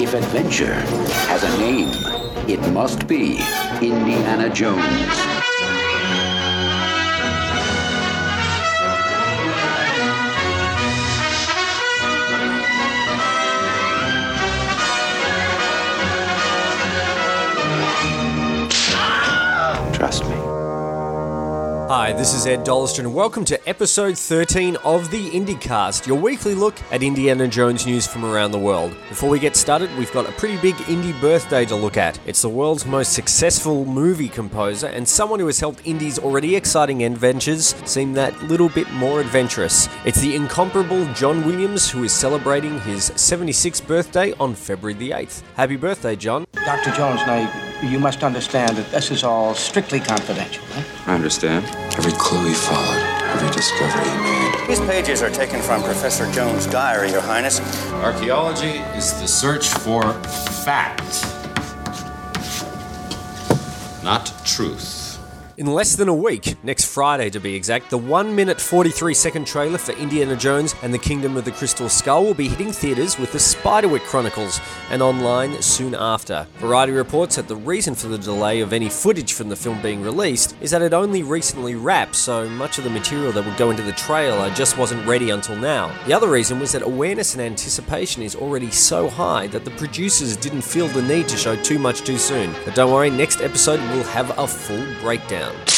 If adventure has a name, it must be Indiana Jones. Hi, this is Ed Dolliston, and welcome to episode 13 of the IndyCast, your weekly look at Indiana Jones news from around the world. Before we get started, we've got a pretty big Indy birthday to look at. It's the world's most successful movie composer, and someone who has helped Indy's already exciting adventures seem that little bit more adventurous. It's the incomparable John Williams, who is celebrating his 76th birthday on February the 8th. Happy birthday, John. Dr. Jones, now you must understand that this is all strictly confidential. eh? I understand. Every clue he followed, every discovery he made. These pages are taken from Professor Jones' diary, Your Highness. Archaeology is the search for fact, not truth. In less than a week, next Friday to be exact, the 1 minute 43 second trailer for Indiana Jones and the Kingdom of the Crystal Skull will be hitting theatres with the Spiderwick Chronicles and online soon after. Variety reports that the reason for the delay of any footage from the film being released is that it only recently wrapped, so much of the material that would go into the trailer just wasn't ready until now. The other reason was that awareness and anticipation is already so high that the producers didn't feel the need to show too much too soon. But don't worry, next episode will have a full breakdown. Land.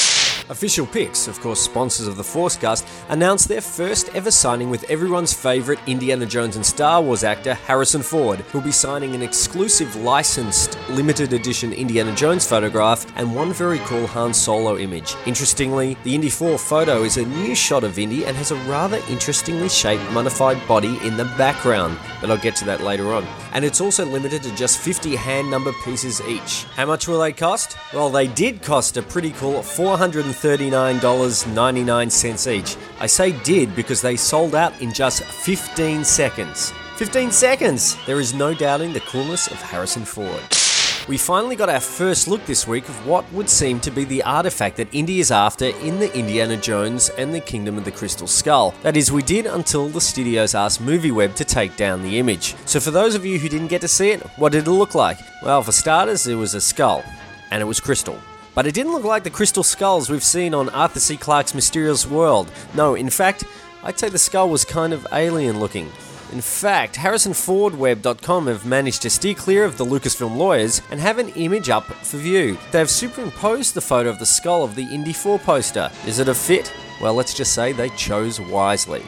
Official Pix, of course, sponsors of the Forcecast, announced their first ever signing with everyone's favourite Indiana Jones and Star Wars actor, Harrison Ford, who'll be signing an exclusive licensed limited edition Indiana Jones photograph and one very cool Han Solo image. Interestingly, the Indy 4 photo is a new shot of Indy and has a rather interestingly shaped modified body in the background, but I'll get to that later on. And it's also limited to just 50 hand number pieces each. How much will they cost? Well, they did cost a pretty cool $439.99 each. I say did because they sold out in just 15 seconds. 15 seconds! There is no doubting the coolness of Harrison Ford. We finally got our first look this week of what would seem to be the artifact that Indy is after in the Indiana Jones and the Kingdom of the Crystal Skull. That is, we did until the studios asked MovieWeb to take down the image. So, for those of you who didn't get to see it, what did it look like? Well, for starters, it was a skull, and it was crystal. But it didn't look like the crystal skulls we've seen on Arthur C. Clarke's Mysterious World. No, in fact, I'd say the skull was kind of alien looking. In fact, HarrisonFordWeb.com have managed to steer clear of the Lucasfilm lawyers and have an image up for view. They've superimposed the photo of the skull of the Indy 4 poster. Is it a fit? Well, let's just say they chose wisely.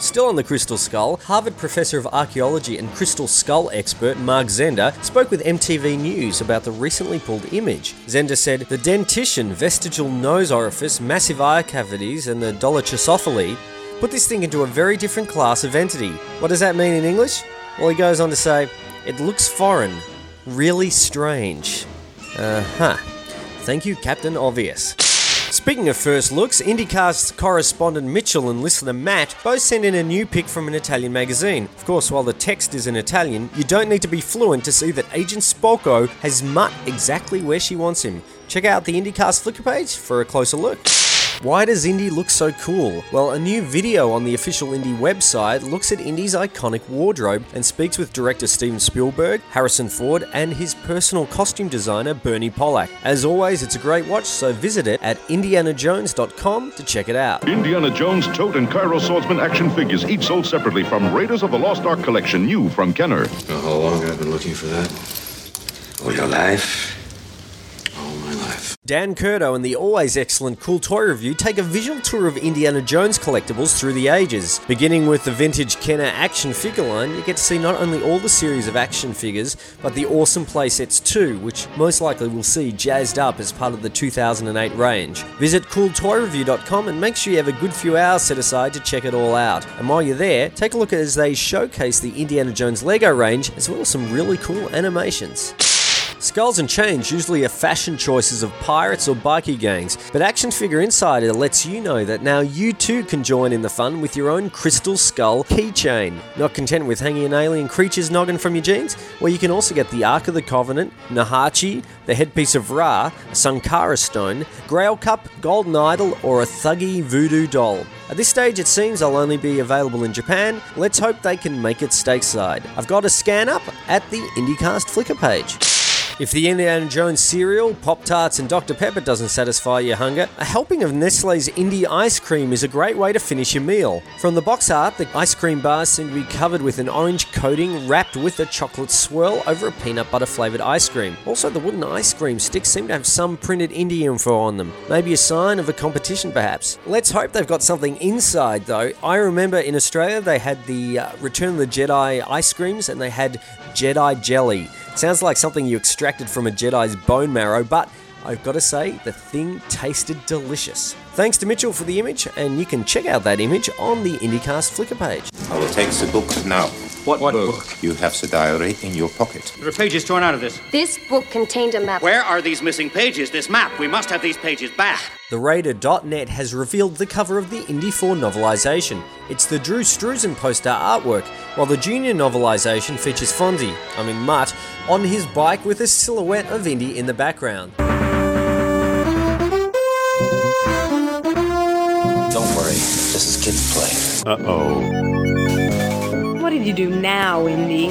Still on the Crystal Skull, Harvard professor of archaeology and crystal skull expert Marc Zender spoke with MTV News about the recently pulled image. Zender said the dentition, vestigial nose orifice, massive eye cavities, and the dolichocephaly put this thing into a very different class of entity. What does that mean in English? Well, he goes on to say, it looks foreign, really strange. Uh huh. Thank you, Captain Obvious. Speaking of first looks, IndyCast's correspondent Mitchell and listener Matt both sent in a new pic from an Italian magazine. Of course, while the text is in Italian, you don't need to be fluent to see that Agent Spalko has Mutt exactly where she wants him. Check out the IndyCast Flickr page for a closer look. Why does Indy look so cool? Well, a new video on the official Indy website looks at Indy's iconic wardrobe and speaks with director Steven Spielberg, Harrison Ford, and his personal costume designer Bernie Pollack. As always, it's a great watch, so visit it at indianajones.com to check it out. Indiana Jones Toht and Cairo swordsman action figures, each sold separately from Raiders of the Lost Ark collection, new from Kenner. How long have I've been looking for that? All your life? Dan Curto and the always excellent Cool Toy Review take a visual tour of Indiana Jones collectibles through the ages. Beginning with the vintage Kenner action figure line, you get to see not only all the series of action figures, but the awesome playsets too, which most likely will see jazzed up as part of the 2008 range. Visit CoolToyReview.com and make sure you have a good few hours set aside to check it all out. And while you're there, take a look as they showcase the Indiana Jones Lego range as well as some really cool animations. Skulls and Chains usually are fashion choices of pirates or bikie gangs, but Action Figure Insider lets you know that now you too can join in the fun with your own Crystal Skull keychain. Not content with hanging an alien creature's noggin from your jeans? Well, you can also get the Ark of the Covenant, Nurhachi, the headpiece of Ra, a Sankara stone, Grail Cup, Golden Idol, or a Thuggee voodoo doll. At this stage, it seems they'll only be available in Japan. Let's hope they can make it stateside. I've got a scan up at the IndyCast Flickr page. If the Indiana Jones cereal, Pop Tarts, and Dr. Pepper doesn't satisfy your hunger, a helping of Nestle's Indy ice cream is a great way to finish your meal. From the box art, the ice cream bars seem to be covered with an orange coating wrapped with a chocolate swirl over a peanut butter flavored ice cream. Also, the wooden ice cream sticks seem to have some printed Indy info on them. Maybe a sign of a competition, perhaps. Let's hope they've got something inside, though. I remember in Australia they had the uh, Return of the Jedi ice creams and they had Jedi jelly. Sounds like something you extracted from a Jedi's bone marrow, but I've got to say, the thing tasted delicious. Thanks to Mitchell for the image, and you can check out that image on the IndyCast Flickr page. I will take the book now. What, book? You have the diary in your pocket. There are pages torn out of this. This book contained a map. Where are these missing pages? This map. We must have these pages back. TheRaider.net has revealed the cover of the Indy 4 novelisation. It's the Drew Struzan poster artwork, while the junior novelisation features Fonzie, I mean Mutt, on his bike with a silhouette of Indy in the background. Don't worry, this is kids' play. Uh oh. What did you do now, Indy?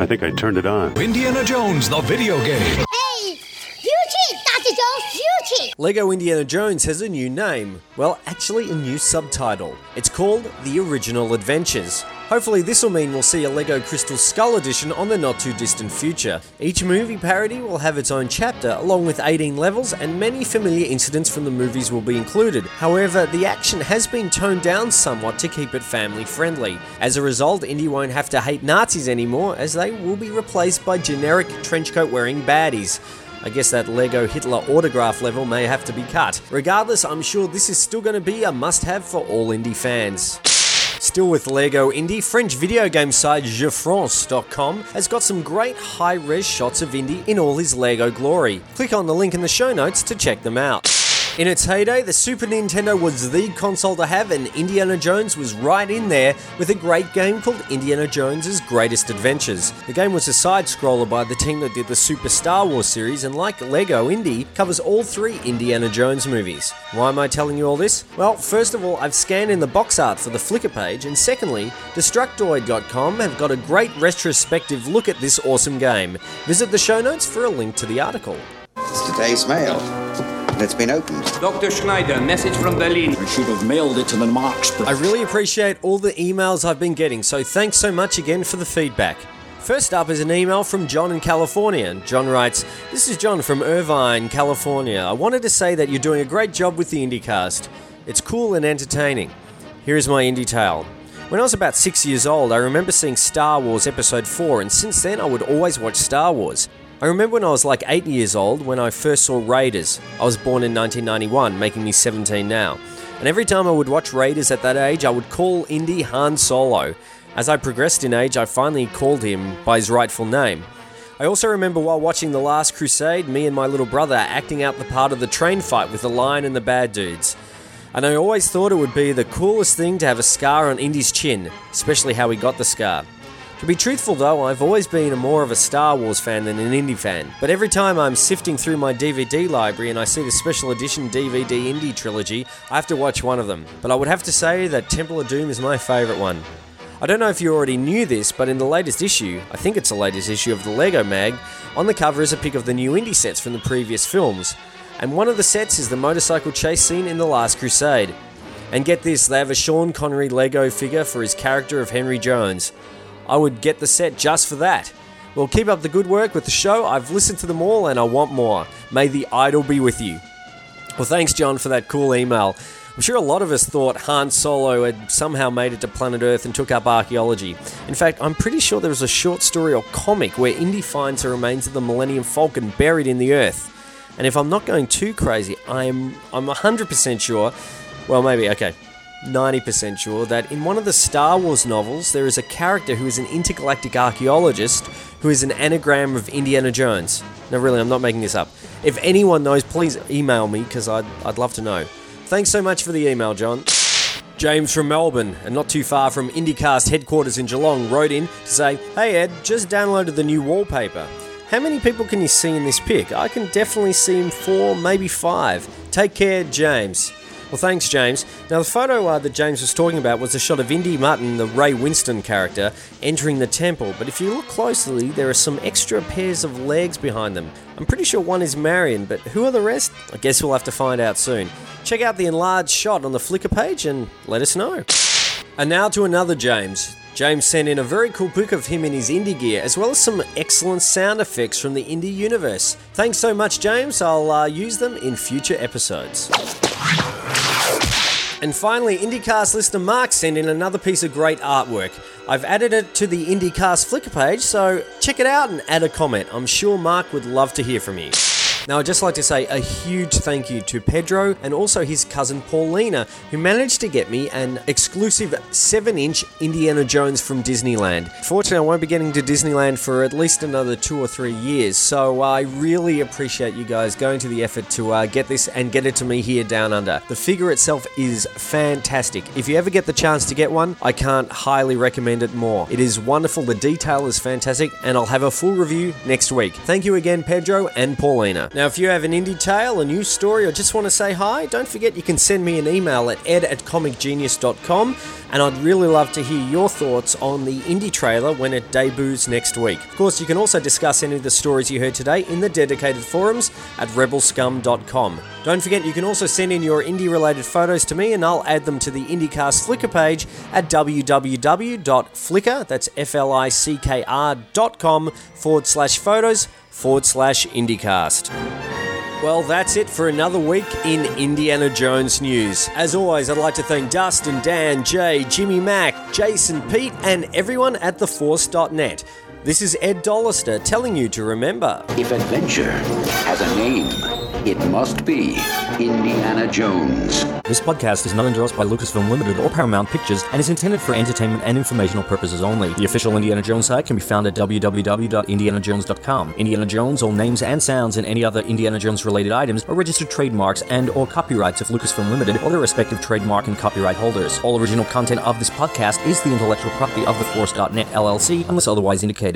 I think I turned it on. Indiana Jones, the video game. Hey, Fuji! Dr. Jones, Lego Indiana Jones has a new name. Well, actually, a new subtitle. It's called The Original Adventures. Hopefully, this will mean we'll see a Lego Crystal Skull edition on the not too distant future. Each movie parody will have its own chapter, along with 18 levels, and many familiar incidents from the movies will be included. However, the action has been toned down somewhat to keep it family friendly. As a result, Indy won't have to hate Nazis anymore, as they will be replaced by generic trenchcoat wearing baddies. I guess that Lego Hitler autograph level may have to be cut. Regardless, I'm sure this is still going to be a must have for all Indy fans. Still with Lego Indy, French video game site JeuFrance.com has got some great high res shots of Indy in all his Lego glory. Click on the link in the show notes to check them out. In its heyday, the Super Nintendo was the console to have, and Indiana Jones was right in there with a great game called Indiana Jones's Greatest Adventures. The game was a side scroller by the team that did the Super Star Wars series, and like Lego Indy, covers all three Indiana Jones movies. Why am I telling you all this? Well, first of all, I've scanned in the box art for the Flickr page, and secondly, Destructoid.com have got a great retrospective look at this awesome game. Visit the show notes for a link to the article. It's today's mail. And it's been opened. Dr. Schneider, message from Berlin. I should have mailed it to the Marx. I really appreciate all the emails I've been getting, so thanks so much again for the feedback. First up is an email from John in California. John writes, This is John from Irvine, California. I wanted to say that you're doing a great job with the IndyCast. It's cool and entertaining. Here is my Indy tale. When I was about six years old, I remember seeing Star Wars Episode 4, and since then I would always watch Star Wars. I remember when I was like 8 years old when I first saw Raiders. I was born in 1991, making me 17 now. And every time I would watch Raiders at that age, I would call Indy Han Solo. As I progressed in age, I finally called him by his rightful name. I also remember while watching The Last Crusade, me and my little brother acting out the part of the train fight with the lion and the bad dudes. And I always thought it would be the coolest thing to have a scar on Indy's chin, especially how he got the scar. To be truthful though, I've always been a more of a Star Wars fan than an Indy fan. But every time I'm sifting through my DVD library and I see the special edition DVD Indy trilogy, I have to watch one of them. But I would have to say that Temple of Doom is my favourite one. I don't know if you already knew this, but in the latest issue, I think it's the latest issue of the Lego Mag, on the cover is a pic of the new Indy sets from the previous films. And one of the sets is the motorcycle chase scene in The Last Crusade. And get this, they have a Sean Connery Lego figure for his character of Henry Jones. I would get the set just for that. Well, keep up the good work with the show. I've listened to them all and I want more. May the idol be with you. Well, thanks, John, for that cool email. I'm sure a lot of us thought Han Solo had somehow made it to planet Earth and took up archaeology. In fact, I'm pretty sure there was a short story or comic where Indy finds the remains of the Millennium Falcon buried in the Earth. And if I'm not going too crazy, I'm I'm 100% sure, well maybe okay, 90% sure that in one of the Star Wars novels there is a character who is an intergalactic archaeologist who is an anagram of Indiana Jones. No, really, I'm not making this up. If anyone knows, please email me because I'd, I'd love to know. Thanks so much for the email, John. James from Melbourne, and not too far from IndyCast headquarters in Geelong, wrote in to say, Hey Ed, just downloaded the new wallpaper. How many people can you see in this pic? I can definitely see four, maybe five. Take care, James. Well, thanks, James. Now, the photo uh, that James was talking about was a shot of Indy Mutton, the Ray Winstone character, entering the temple. But if you look closely, there are some extra pairs of legs behind them. I'm pretty sure one is Marion, but who are the rest? I guess we'll have to find out soon. Check out the enlarged shot on the Flickr page and let us know. And now to another James. James sent in a very cool pic of him in his Indy gear, as well as some excellent sound effects from the Indy universe. Thanks so much, James. I'll uh, use them in future episodes. And finally, IndyCast listener Mark sent in another piece of great artwork. I've added it to the IndyCast Flickr page, so check it out and add a comment. I'm sure Mark would love to hear from you. Now, I'd just like to say a huge thank you to Pedro and also his cousin Paulina, who managed to get me an exclusive 7 inch Indiana Jones from Disneyland. Fortunately, I won't be getting to Disneyland for at least another two or three years, so I really appreciate you guys going to the effort to uh, get this and get it to me here down under. The figure itself is fantastic. If you ever get the chance to get one, I can't highly recommend it more. It is wonderful, the detail is fantastic, and I'll have a full review next week. Thank you again, Pedro and Paulina. Now, if you have an Indy tale, a news story, or just want to say hi, don't forget you can send me an email at ed at comicgenius.com, and I'd really love to hear your thoughts on the Indy trailer when it debuts next week. Of course, you can also discuss any of the stories you heard today in the dedicated forums at rebelscum.com. Don't forget you can also send in your Indy related photos to me and I'll add them to the IndyCast Flickr page at www.flickr, that's F-L-I-C-K-R dot com forward slash photos forward slash IndyCast. Well, that's it for another week in Indiana Jones news. As always, I'd like to thank Dustin, Dan, Jay, Jimmy Mack, Jason, Pete, and everyone at theforce.net. This is Ed Dollister telling you to remember If adventure has a name, it must be Indiana Jones. This podcast is not endorsed by Lucasfilm Limited or Paramount Pictures and is intended for entertainment and informational purposes only. The official Indiana Jones site can be found at www.indianajones.com. Indiana Jones, all names and sounds, and any other Indiana Jones related items are registered trademarks and or copyrights of Lucasfilm Limited or their respective trademark and copyright holders. All original content of this podcast is the intellectual property of the Force.net LLC unless otherwise indicated.